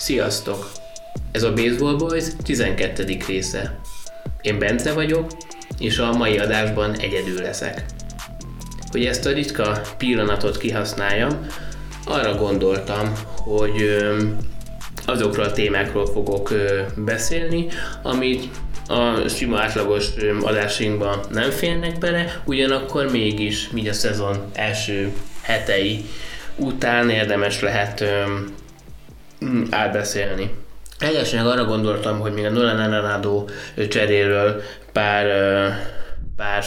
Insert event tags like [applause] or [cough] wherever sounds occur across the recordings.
Sziasztok! Ez a Baseball Boys 12. része. Én Bence vagyok, és a mai adásban egyedül leszek. Hogy ezt a ritka pillanatot kihasználjam, arra gondoltam, hogy azokról a témákról fogok beszélni, amit a sima átlagos adásinkban nem férnek bele, ugyanakkor mégis, így a szezon első hetei után érdemes lehet átbeszélni. Egyesleg arra gondoltam, hogy még a Nolan Arenado cseréről pár pár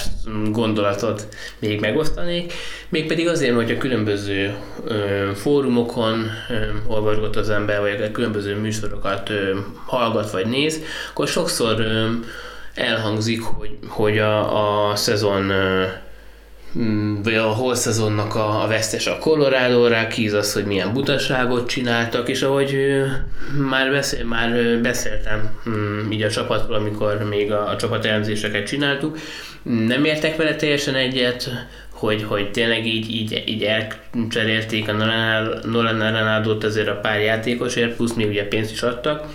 gondolatot még megosztanék, mégpedig azért, hogy a különböző fórumokon ö, olvasgat az ember, vagy a különböző műsorokat hallgat vagy néz, akkor sokszor elhangzik, hogy, hogy a, a szezon vagy a whole szezonnak a, a vesztes a Colorado Rockies, az, hogy milyen butaságot csináltak, és ahogy már, beszél, már beszéltem mm, így a csapatról, amikor még a, a csapat elemzéseket csináltuk, nem értek vele teljesen egyet, hogy, hogy tényleg így, így, így elcserélték a Nolan Arenado-t azért a pár játékosért, plusz még ugye pénzt is adtak,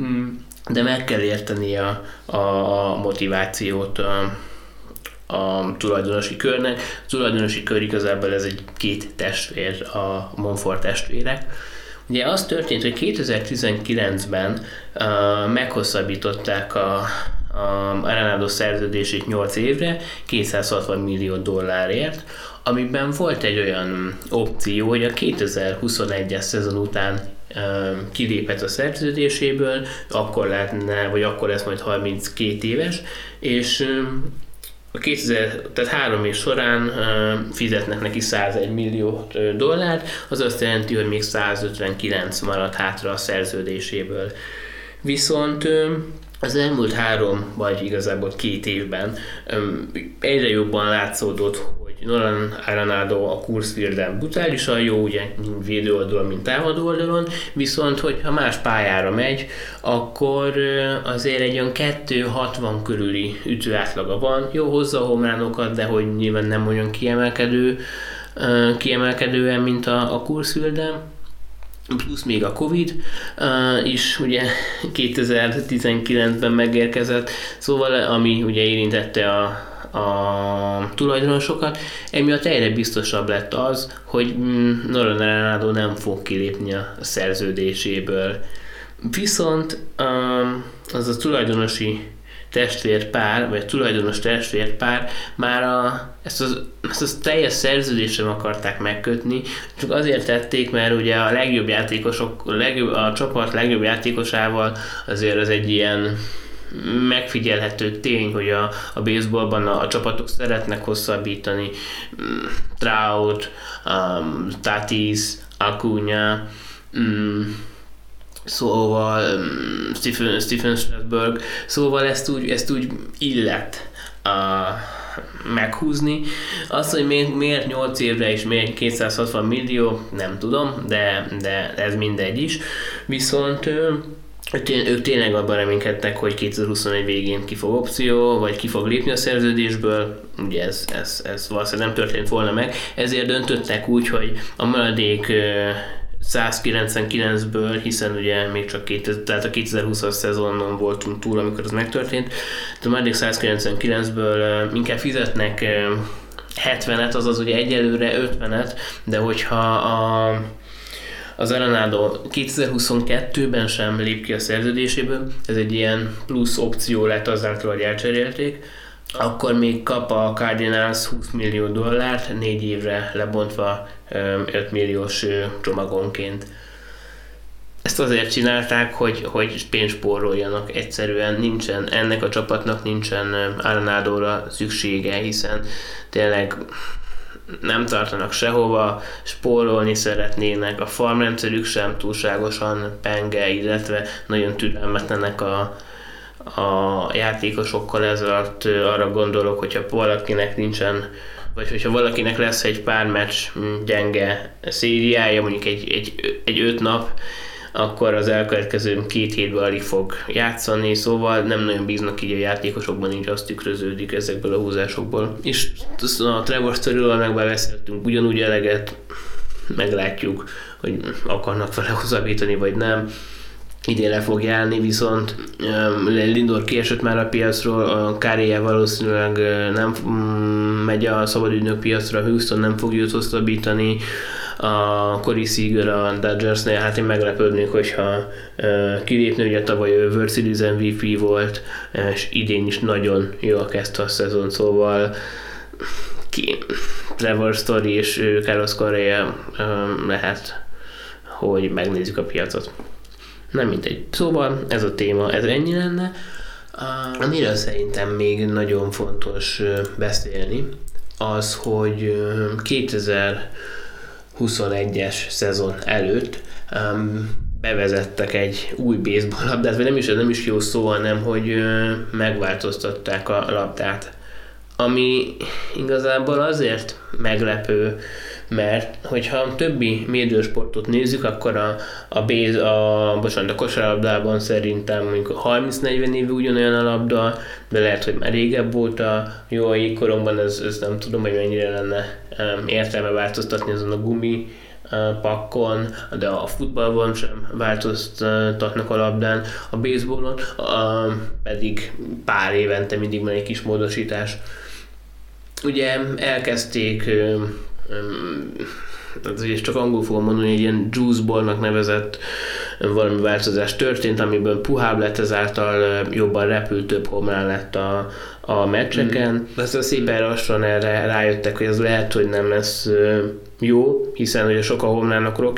mm, de meg kell érteni a, a motivációt a, tulajdonosi körnek. A tulajdonosi kör igazából ez egy két testvér, a Monfort testvérek. Ugye az történt, hogy 2019-ben uh, meghosszabbították a, a Arenado szerződését 8 évre 260 millió dollárért, amiben volt egy olyan opció, hogy a 2021-es szezon után kilépett a szerződéséből, akkor lehetne, vagy akkor lesz majd 32 éves, és a 2000, tehát három év során fizetnek neki 101 millió dollárt, az azt jelenti, hogy még 159 maradt hátra a szerződéséből. Viszont az elmúlt három, vagy igazából két évben egyre jobban látszódott, Nolan Arenado a Kurzfielden brutálisan jó, ugye védő oldalon, mint támadó oldalon, viszont hogyha más pályára megy, akkor azért egy olyan 260 körüli ütőátlaga van. Jó hozza a homránokat, de hogy nyilván nem olyan kiemelkedő, kiemelkedően, mint a, a Kurzfielden plusz még a Covid is ugye [laughs] 2019-ben megérkezett, szóval ami ugye érintette a, a tulajdonosokat, emiatt egyre biztosabb lett az, hogy mm, Nolan Arenado nem fog kilépni a szerződéséből. Viszont um, az a tulajdonosi testvérpár, vagy tulajdonos testvérpár már a, ezt, az, ezt az teljes szerződést sem akarták megkötni, csak azért tették, mert ugye a legjobb játékosok, a, legjobb, a csapat legjobb játékosával azért az egy ilyen megfigyelhető tény, hogy a, a baseballban a, a csapatok szeretnek hosszabbítani. Trout, um, Tatis, Acuna, um, szóval um, Stephen, Stephen Strasburg, szóval ezt úgy, ezt úgy illet uh, meghúzni. Azt, hogy miért, miért 8 évre és miért 260 millió, nem tudom, de, de ez mindegy is. Viszont ők tényleg abban reménykedtek, hogy 2021 végén ki fog opció, vagy ki fog lépni a szerződésből, ugye ez, ez, ez valószínűleg nem történt volna meg, ezért döntöttek úgy, hogy a maradék 199-ből, hiszen ugye még csak 2000, tehát a 2020-as szezonon voltunk túl, amikor ez megtörtént, de a maradék 199-ből inkább fizetnek 70-et, azaz ugye egyelőre 50-et, de hogyha a az Arenado 2022-ben sem lép ki a szerződéséből, ez egy ilyen plusz opció lett azáltal, hogy elcserélték, akkor még kap a Cardinals 20 millió dollárt, négy évre lebontva 5 milliós csomagonként. Ezt azért csinálták, hogy, hogy pénzt spóroljanak. Egyszerűen nincsen, ennek a csapatnak nincsen Arenadóra szüksége, hiszen tényleg nem tartanak sehova, spórolni szeretnének, a farmrendszerük sem túlságosan penge, illetve nagyon türelmetlenek a, a játékosokkal, ezért arra gondolok, hogyha valakinek nincsen vagy hogyha valakinek lesz egy pár meccs gyenge szériája, mondjuk egy, egy, egy öt nap, akkor az elkövetkező két hétben alig fog játszani, szóval nem nagyon bíznak így a játékosokban, így azt tükröződik ezekből a húzásokból. És a Trevor Story-ról megbeszéltünk ugyanúgy eleget, meglátjuk, hogy akarnak vele hozzávítani, vagy nem. idénre fog járni, viszont Lindor kiesett már a piacról, a Káréje valószínűleg nem mm, megy a szabadügynök piacra, Houston nem fog őt hosszabbítani, a Corey Seager a Dodgersnél, hát én meglepődnék, hogyha kilépni, ugye tavaly ő World Series MVP volt, és idén is nagyon jól kezdte a szezon, szóval ki, Trevor Story és Carlos Correa lehet, hogy megnézzük a piacot. Nem mindegy. Szóval ez a téma, ez ennyi lenne. Amiről szerintem még nagyon fontos beszélni, az, hogy 2021-es szezon előtt um, bevezettek egy új baseball labdát, vagy nem is, nem is jó szó, hanem hogy megváltoztatták a labdát. Ami igazából azért meglepő, mert hogyha a többi médősportot nézzük, akkor a, a, béz, a, bocsánat, a kosárlabdában szerintem mondjuk 30-40 éve ugyanolyan a labda, de lehet, hogy már régebb volt a jó koromban, ez, ez nem tudom, hogy mennyire lenne értelme változtatni azon a gumi pakkon, de a futballban sem változtatnak a labdán, a baseballon pedig pár évente mindig van egy kis módosítás. Ugye elkezdték ez ugye csak angol fogom mondani, hogy ilyen juiceballnak nevezett valami változás történt, amiből puhább lett, ezáltal jobban repült, több homlán lett a, a meccseken. Mm. Aztán szépen lassan erre rájöttek, hogy ez lehet, hogy nem lesz jó, hiszen hogy sok a homlán, akkor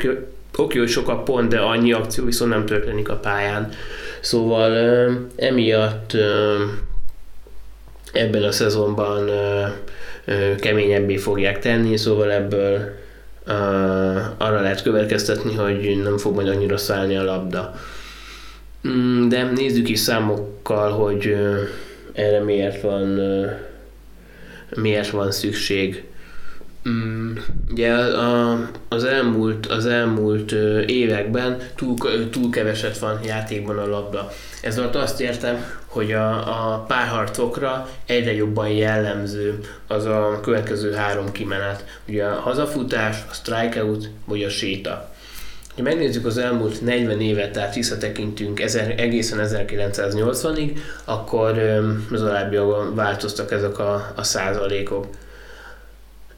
oké, hogy sok a pont, de annyi akció viszont nem történik a pályán. Szóval emiatt ebben a szezonban keményebbé fogják tenni, szóval ebből arra lehet következtetni, hogy nem fog majd annyira szállni a labda. Mm, de nézzük is számokkal, hogy erre miért van, miért van szükség. Mm, ugye az elmúlt, az elmúlt években túl, túl keveset van játékban a labda. Ez alatt azt értem, hogy a, a párharcokra egyre jobban jellemző az a következő három kimenet. Ugye a hazafutás, a strikeout vagy a séta. Ha megnézzük az elmúlt 40 évet, tehát visszatekintünk ezer, egészen 1980-ig, akkor az alábbiakban változtak ezek a, a százalékok.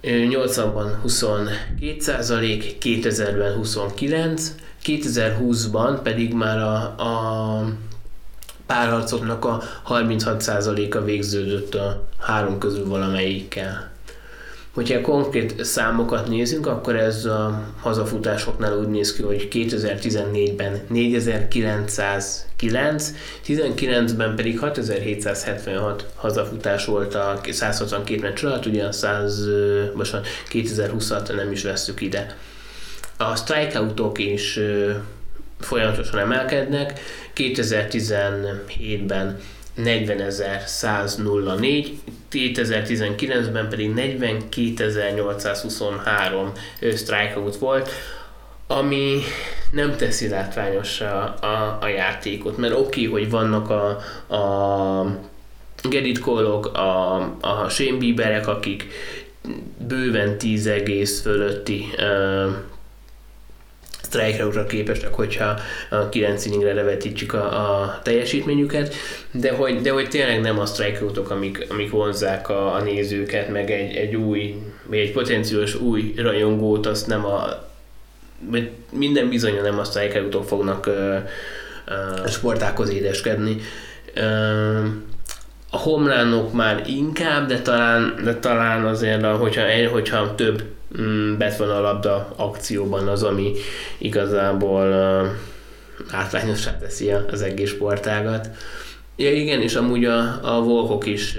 80-ban 22 százalék, 2000-ben 29, 2020-ban pedig már a, a párharcoknak a 36%-a végződött a három közül valamelyikkel. Hogyha konkrét számokat nézünk, akkor ez a hazafutásoknál úgy néz ki, hogy 2014-ben 4909, 19-ben pedig 6776 hazafutás volt a 162 meccs alatt, ugye a 100, most 2020-at nem is veszük ide. A strikeoutok is folyamatosan emelkednek, 2017-ben 40.104, 2019-ben pedig 42.823 strikeout volt, ami nem teszi látványosra a, a játékot, mert oké, okay, hogy vannak a, a Gerrit Cole-ok, a, a Shane Bieberek, akik bőven 10 egész fölötti uh, strikeoutra képesek, hogyha a 9 inningre levetítsük a, a teljesítményüket, de hogy, de hogy tényleg nem a strikeoutok, amik, amik vonzák a, a nézőket, meg egy, egy új, vagy egy potenciális új rajongót, azt nem a minden bizony nem a strikeoutok fognak uh, uh, sportákhoz édeskedni. Uh, a homlánok már inkább, de talán, de talán azért, hogyha, hogyha több mm, bet van a labda akcióban az, ami igazából uh, átlányossá teszi az egész sportágat. Ja igen, és amúgy a, a volkok is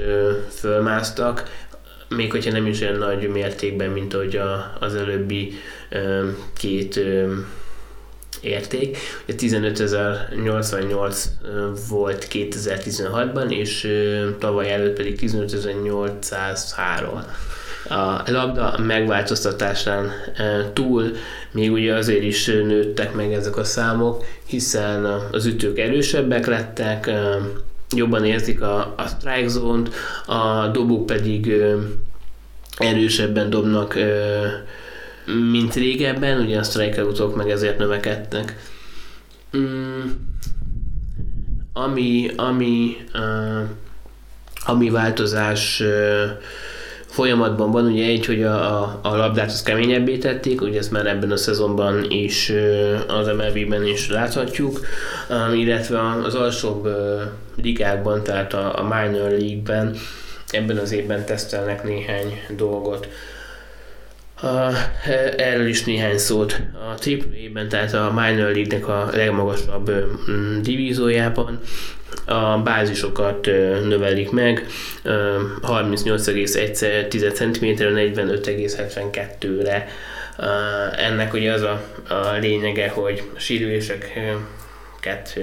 fölmásztak, még hogyha nem is olyan nagy mértékben, mint ahogy a, az előbbi uh, két uh, érték. Ugye 15.088 volt 2016-ban, és tavaly előtt pedig 15.803 a labda megváltoztatásán túl még ugye azért is nőttek meg ezek a számok, hiszen az ütők erősebbek lettek, jobban érzik a, a strike zone-t, a dobók pedig erősebben dobnak, mint régebben, ugye a strikeoutok meg ezért növekedtek. Mm, ami, ami, ami változás folyamatban van, ugye egy, hogy a, a, a labdát az keményebbé tették, ugye ezt már ebben a szezonban is az MLB-ben is láthatjuk, um, illetve az alsóbb ligákban, tehát a, a minor league-ben ebben az évben tesztelnek néhány dolgot. Uh, erről is néhány szót. A AAA-ben, tehát a minor league-nek a legmagasabb uh, divízójában a bázisokat növelik meg 38,1 cm-re 45,72-re. Ennek ugye az a, a lényege, hogy a sérülések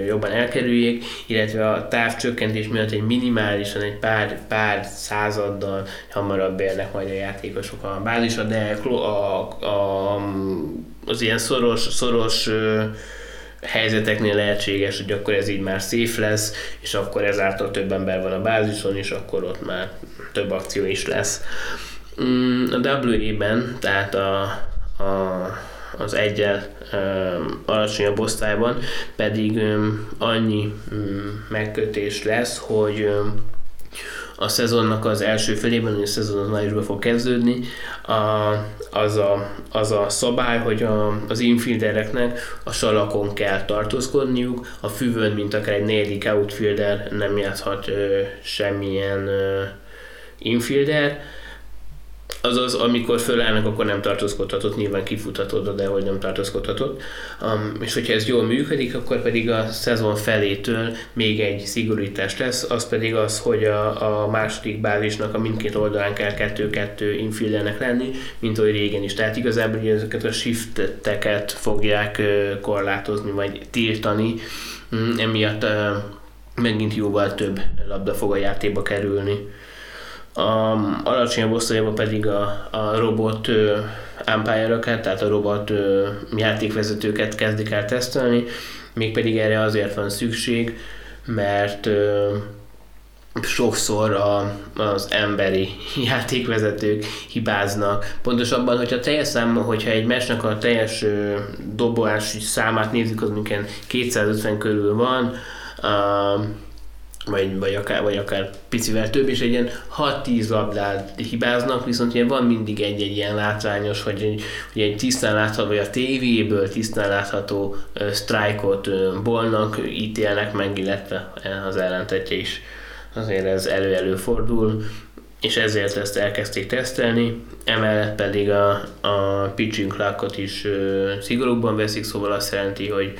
jobban elkerüljék, illetve a távcsökkentés miatt egy minimálisan egy pár, pár századdal hamarabb érnek majd a játékosok a bázisra, de a, a, az ilyen szoros, szoros helyzeteknél lehetséges, hogy akkor ez így már safe lesz, és akkor ezáltal több ember van a bázison, és akkor ott már több akció is lesz. Mm, a WE-ben, tehát a, a, az egyel um, alacsonyabb osztályban pedig annyi um, megkötés lesz, hogy um, a szezonnak az első felében, hogy a szezon az májusban fog kezdődni, a, az, a, az a szabály, hogy a, az infieldereknek a salakon kell tartózkodniuk, a füvön, mint akár egy negyedik outfielder nem játszhat ö, semmilyen ö, infielder, Azaz, amikor fölállnak, akkor nem tartózkodhatott, nyilván kifuthatod, de hogy nem tartózkodhatott. Um, és hogyha ez jól működik, akkor pedig a szezon felétől még egy szigorítás lesz, az pedig az, hogy a, a második bázisnak a mindkét oldalán kell kettő-kettő infieldernek lenni, mint ahogy régen is. Tehát igazából ezeket a shifteket fogják korlátozni, vagy tiltani, mm, emiatt megint jóval több labda fog a játékba kerülni. A alacsonyabb osztályban pedig a, a robot umpire tehát a robot játékvezetőket kezdik el tesztelni, mégpedig erre azért van szükség, mert sokszor a, az emberi [laughs] játékvezetők hibáznak. Pontosabban, hogyha teljes szám, hogyha egy mesnek a teljes dobolási számát nézzük, az minken 250 körül van, vagy, vagy, akár, vagy akár picivel több, és egy ilyen 6-10 labdát hibáznak, viszont ugye van mindig egy-egy ilyen látványos, hogy egy, hogy egy tisztán látható, vagy a tévéből tisztán látható uh, sztrájkot uh, bolnak, ítélnek meg, illetve az ellentetje is. Azért ez elő-előfordul, és ezért ezt elkezdték tesztelni, emellett pedig a, a pitching clockot is uh, szigorúbban veszik, szóval azt jelenti, hogy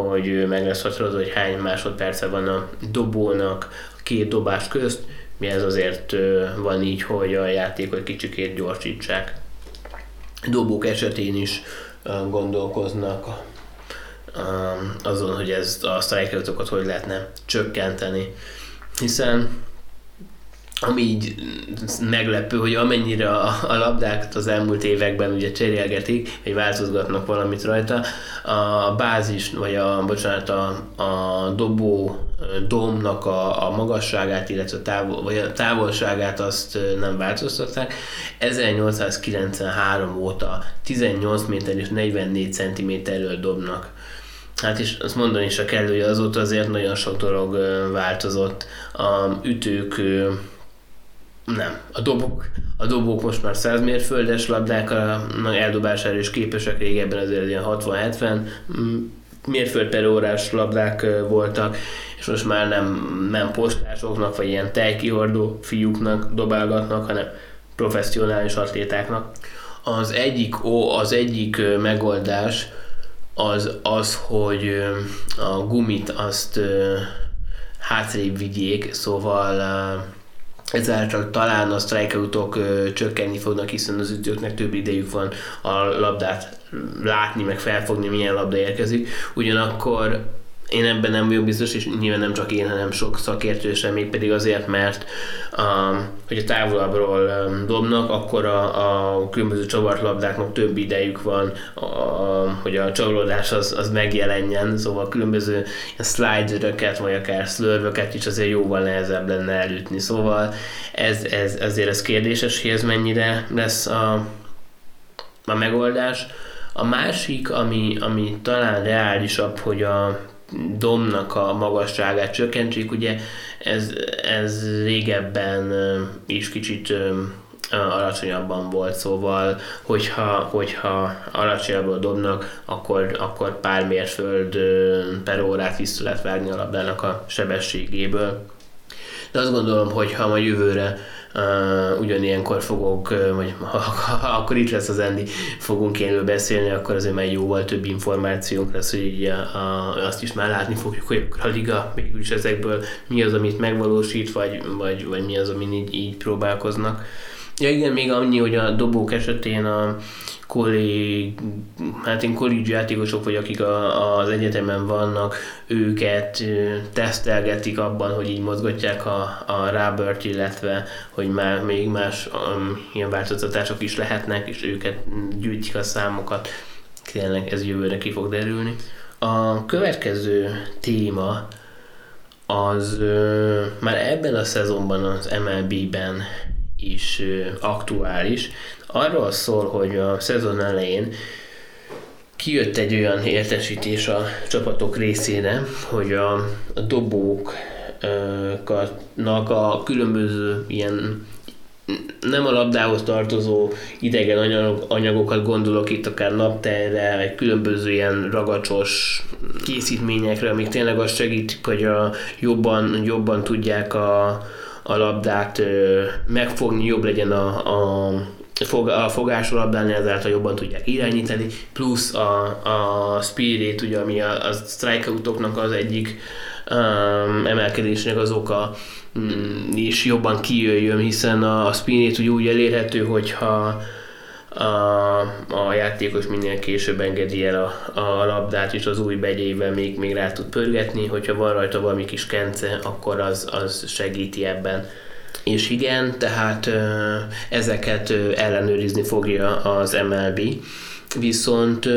hogy meg lesz határozva, hogy hány másodperce van a dobónak a két dobás közt, mi ez azért van így, hogy a játékot kicsikét gyorsítsák. Dobók esetén is gondolkoznak azon, hogy ez a strikeoutokat hogy lehetne csökkenteni, hiszen ami így meglepő, hogy amennyire a, a labdákat az elmúlt években ugye cserélgetik, vagy változgatnak valamit rajta, a bázis, vagy a, bocsánat, a, a dobó domnak a, a magasságát, illetve a távol, vagy a távolságát azt nem változtatták. 1893 óta 18 méter és 44 cm-ről dobnak. Hát és azt mondani is kell, hogy azóta azért nagyon sok dolog változott. A ütők nem. A dobok, a dobok most már 100 mérföldes labdák eldobására is képesek, régebben azért ilyen 60-70 mm, mérföld per órás labdák voltak, és most már nem, nem postásoknak, vagy ilyen tejkihordó fiúknak dobálgatnak, hanem professzionális atlétáknak. Az egyik, ó, az egyik megoldás az az, hogy a gumit azt hátrébb vigyék, szóval ezáltal talán a strikeoutok csökkenni fognak, hiszen az ütőknek több idejük van a labdát látni, meg felfogni, milyen labda érkezik. Ugyanakkor én ebben nem vagyok biztos, és nyilván nem csak én, hanem sok szakértő sem, még pedig azért, mert um, hogy a távolabbról um, dobnak, akkor a, a különböző csavartlabdáknak több idejük van, a, a, hogy a csavarlódás az, az megjelenjen, szóval különböző slideröket, vagy akár slurvöket is azért jóval nehezebb lenne elütni, szóval ez, ez, ezért ez kérdéses, hogy ez mennyire lesz a, a megoldás. A másik, ami, ami talán reálisabb, hogy a domnak a magasságát csökkentsék, ugye ez, ez régebben is kicsit alacsonyabban volt, szóval hogyha, hogyha alacsonyabban dobnak, akkor, akkor pár mérföld per órát vissza lehet vágni a labdának a sebességéből. De azt gondolom, hogy ha majd jövőre uh, ugyanilyenkor fogok, vagy [laughs] akkor itt lesz az Andy, fogunk élő beszélni, akkor azért már jóval több információnk lesz, hogy így a, a, azt is már látni fogjuk, hogy a liga mégis ezekből mi az, amit megvalósít, vagy, vagy, vagy mi az, amin így, így próbálkoznak. Ja igen, még annyi, hogy a dobók esetén a kollég, hát én college játékosok vagy, akik a, az egyetemen vannak, őket tesztelgetik abban, hogy így mozgatják a, a Robert, illetve hogy már még más um, ilyen változtatások is lehetnek, és őket gyűjtik a számokat. Tényleg ez jövőre ki fog derülni. A következő téma az ö, már ebben a szezonban az MLB-ben is aktuális. Arról szól, hogy a szezon elején kijött egy olyan értesítés a csapatok részére, hogy a, dobóknak a különböző ilyen nem a labdához tartozó idegen anyag, anyagokat gondolok itt akár naptejre, vagy különböző ilyen ragacsos készítményekre, amik tényleg azt segítik, hogy a jobban, jobban tudják a, a labdát megfogni, jobb legyen a, a fog, a fogás labdán, ezáltal jobban tudják irányítani, plusz a, a speed rate, ugye, ami a, a strikeoutoknak az egyik um, emelkedésnek az oka, um, és jobban kijöjjön, hiszen a, a speed rate ugye úgy elérhető, hogyha a, a játékos minél később engedi el a, a labdát, és az új begyeivel még, még rá tud pörgetni, hogyha van rajta valami kis kence, akkor az, az segíti ebben. És igen, tehát ezeket ellenőrizni fogja az MLB, viszont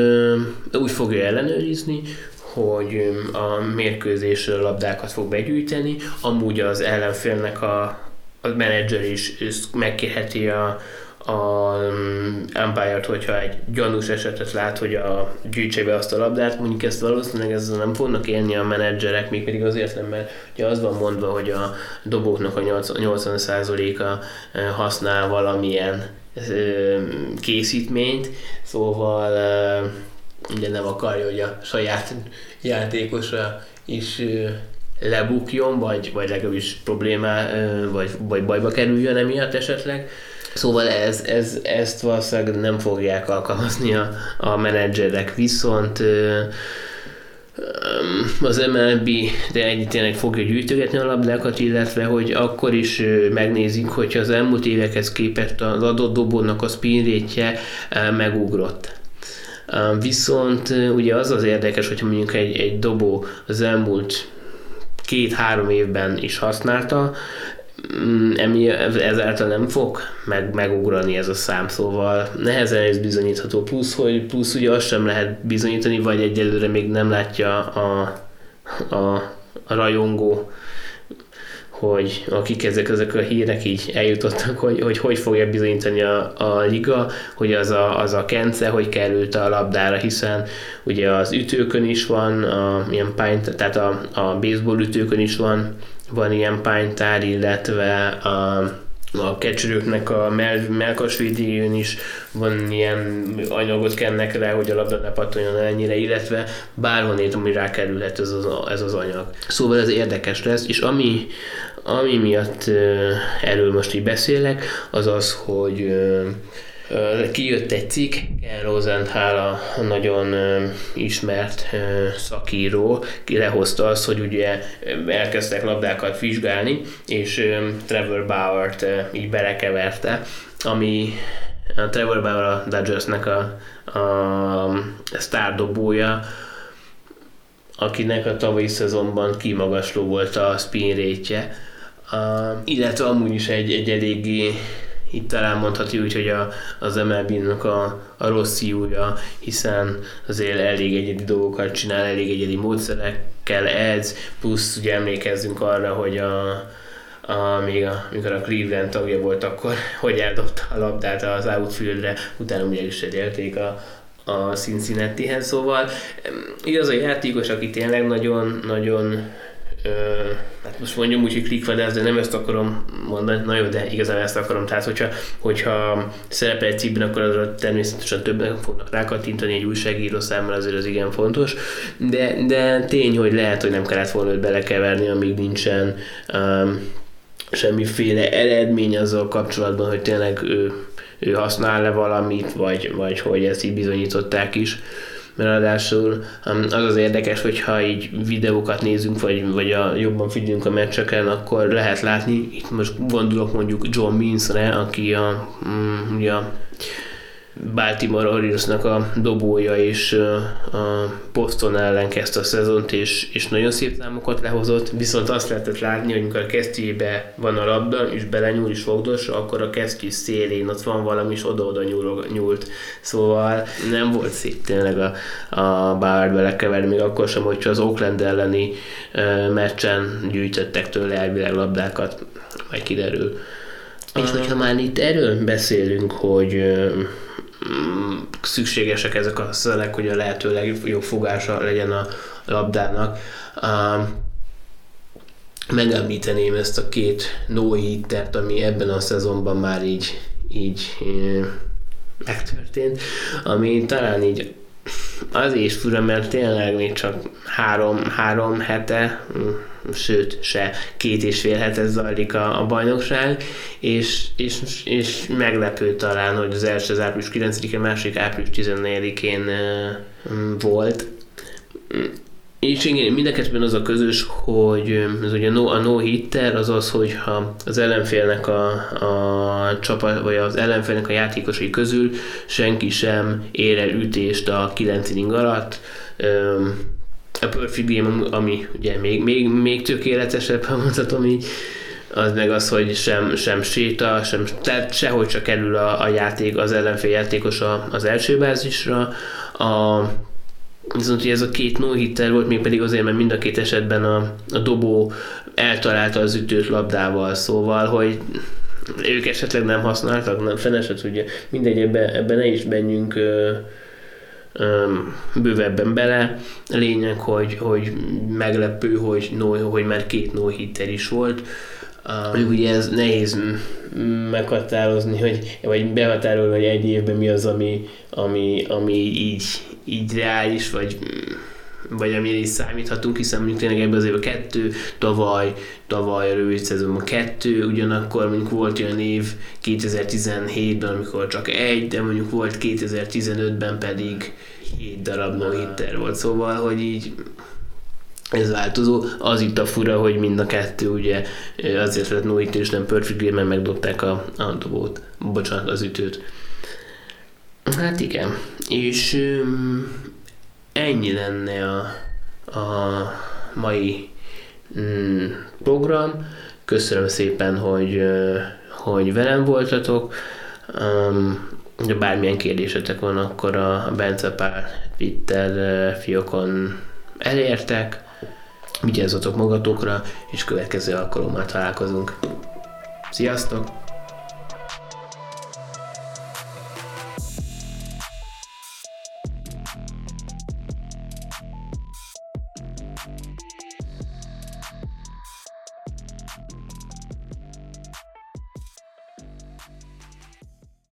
úgy fogja ellenőrizni, hogy a mérkőzésről labdákat fog begyűjteni, amúgy az ellenfélnek a, a menedzser is megkérheti a, a um, umpire hogyha egy gyanús esetet lát, hogy a gyűjtse azt a labdát, mondjuk ezt valószínűleg ezzel nem fognak élni a menedzserek, még pedig azért nem, mert ugye az van mondva, hogy a dobóknak a 80%-a eh, használ valamilyen készítményt, szóval ugye nem akarja, hogy a saját játékosa is lebukjon, vagy, vagy legalábbis problémá, vagy, vagy bajba kerüljön emiatt esetleg. Szóval ez, ez, ezt valószínűleg nem fogják alkalmazni a, a menedzserek, viszont az MLB de egy tényleg fogja gyűjtögetni a labdákat, illetve hogy akkor is megnézik, hogy az elmúlt évekhez képest az adott dobónak a spin megugrott. Viszont ugye az az érdekes, hogyha mondjuk egy, egy dobó az elmúlt két-három évben is használta, emi, ezáltal nem fog meg, megugrani ez a szám, szóval nehezen ez bizonyítható. Plusz, hogy plusz ugye azt sem lehet bizonyítani, vagy egyelőre még nem látja a, a, a rajongó, hogy akik ezek, ezek a hírek így eljutottak, hogy hogy, hogy fogja bizonyítani a, a liga, hogy az a, az a kence, hogy került a labdára, hiszen ugye az ütőkön is van, a, ilyen pint, tehát a, a baseball ütőkön is van van ilyen pánytár, illetve a, a kecsörőknek a mell, melkasvédjén is van ilyen anyagot kennek le, hogy a labda ne patoljon ennyire, illetve bárhonnét, ami rákerülhet ez az, ez az anyag. Szóval ez érdekes lesz, és ami, ami miatt erről most így beszélek, az az, hogy kijött egy cikk, Ken Rosenthal a nagyon ismert szakíró, ki lehozta azt, hogy ugye elkezdtek labdákat vizsgálni, és Trevor Bauer-t így belekeverte, ami a Trevor Bauer a Dodgersnek a, a sztárdobója, akinek a tavalyi szezonban kimagasló volt a spin uh, illetve amúgy is egy, egy eléggé itt talán mondhatjuk úgy, hogy a, az MLB-nak a, a rossz fiúja, hiszen azért elég egyedi dolgokat csinál, elég egyedi módszerekkel edz, plusz ugye emlékezzünk arra, hogy a, a, még a, amikor a Cleveland tagja volt, akkor [laughs] hogy eldobta a labdát az outfieldre, utána ugye is egyelték a, a Cincinnati-hez, szóval igaz a játékos, aki tényleg nagyon, nagyon hát most mondjam úgy, hogy klikvadász, de nem ezt akarom mondani, na jó, de igazán ezt akarom, tehát hogyha, hogyha szerepel egy cikkben, akkor azra természetesen többen fognak rákattintani egy újságíró számára, azért az igen fontos, de, de tény, hogy lehet, hogy nem kellett volna őt belekeverni, amíg nincsen um, semmiféle eredmény azzal kapcsolatban, hogy tényleg ő, ő használ-e valamit, vagy, vagy hogy ezt így bizonyították is. Ráadásul um, az az érdekes, hogyha így videókat nézünk, vagy, vagy a, jobban figyelünk a meccseken, akkor lehet látni, itt most gondolok mondjuk John Means-re, aki a, mm, ugye, Baltimore Orioles-nak a dobója és a Boston ellen kezdte a szezont, és, és nagyon szép számokat lehozott, viszont azt lehetett látni, hogy amikor a kesztyűbe van a labda, és belenyúl is fogdosra, akkor a kesztyű szélén ott van valami, és oda-oda nyúl, nyúlt. Szóval nem volt szép tényleg a, a Bauer belekeverni, még akkor sem, hogyha az Oakland elleni meccsen gyűjtöttek tőle elvileg labdákat, majd kiderül. És hogyha már itt erről beszélünk, hogy szükségesek ezek a szelek, hogy a lehető legjobb fogása legyen a labdának. megemlíteném ezt a két no hittert, ami ebben a szezonban már így, így megtörtént, ami talán így az is fura, mert tényleg még csak három, három hete, sőt, se két és fél hete zajlik a, a bajnokság, és, és, és meglepő talán, hogy az első az április 9-én, másik április 14-én volt. És igen, mind az a közös, hogy ez ugye no, a no-hitter az az, hogyha az ellenfélnek a, a csapat, vagy az ellenfélnek a játékosai közül senki sem ér el ütést a 9 inning alatt, a Perfect Game, ami ugye még, még, még tökéletesebb, ha mondhatom így, az meg az, hogy sem, sem séta, sem, tehát sehogy csak kerül a, a játék, az ellenfél játékos az első bázisra. A, viszont ugye ez a két no hitter volt, még pedig azért, mert mind a két esetben a, a dobó eltalálta az ütőt labdával, szóval, hogy ők esetleg nem használtak, nem feneset, ugye mindegy, ebbe, ebbe ne is menjünk bővebben bele. Lényeg, hogy, hogy meglepő, hogy, no, hogy már két no hitter is volt. Um, ugye ez nehéz meghatározni, hogy, vagy behatárolni, hogy egy évben mi az, ami, ami, ami így, így reális, vagy vagy amire is számíthatunk, hiszen mondjuk tényleg ebben az évben kettő, tavaly, tavaly a rövid szezonban kettő, ugyanakkor mondjuk volt olyan év 2017-ben, amikor csak egy, de mondjuk volt 2015-ben pedig 7 darab no hitter volt, szóval, hogy így ez változó. Az itt a fura, hogy mind a kettő ugye azért lett no és nem perfect game megdobták a, a dobót, bocsánat, az ütőt. Hát igen, és ennyi lenne a, a mai mm, program. Köszönöm szépen, hogy, hogy velem voltatok. Um, ha bármilyen kérdésetek van, akkor a Bence Pál Twitter fiókon elértek. Vigyázzatok magatokra, és következő alkalommal találkozunk. Sziasztok!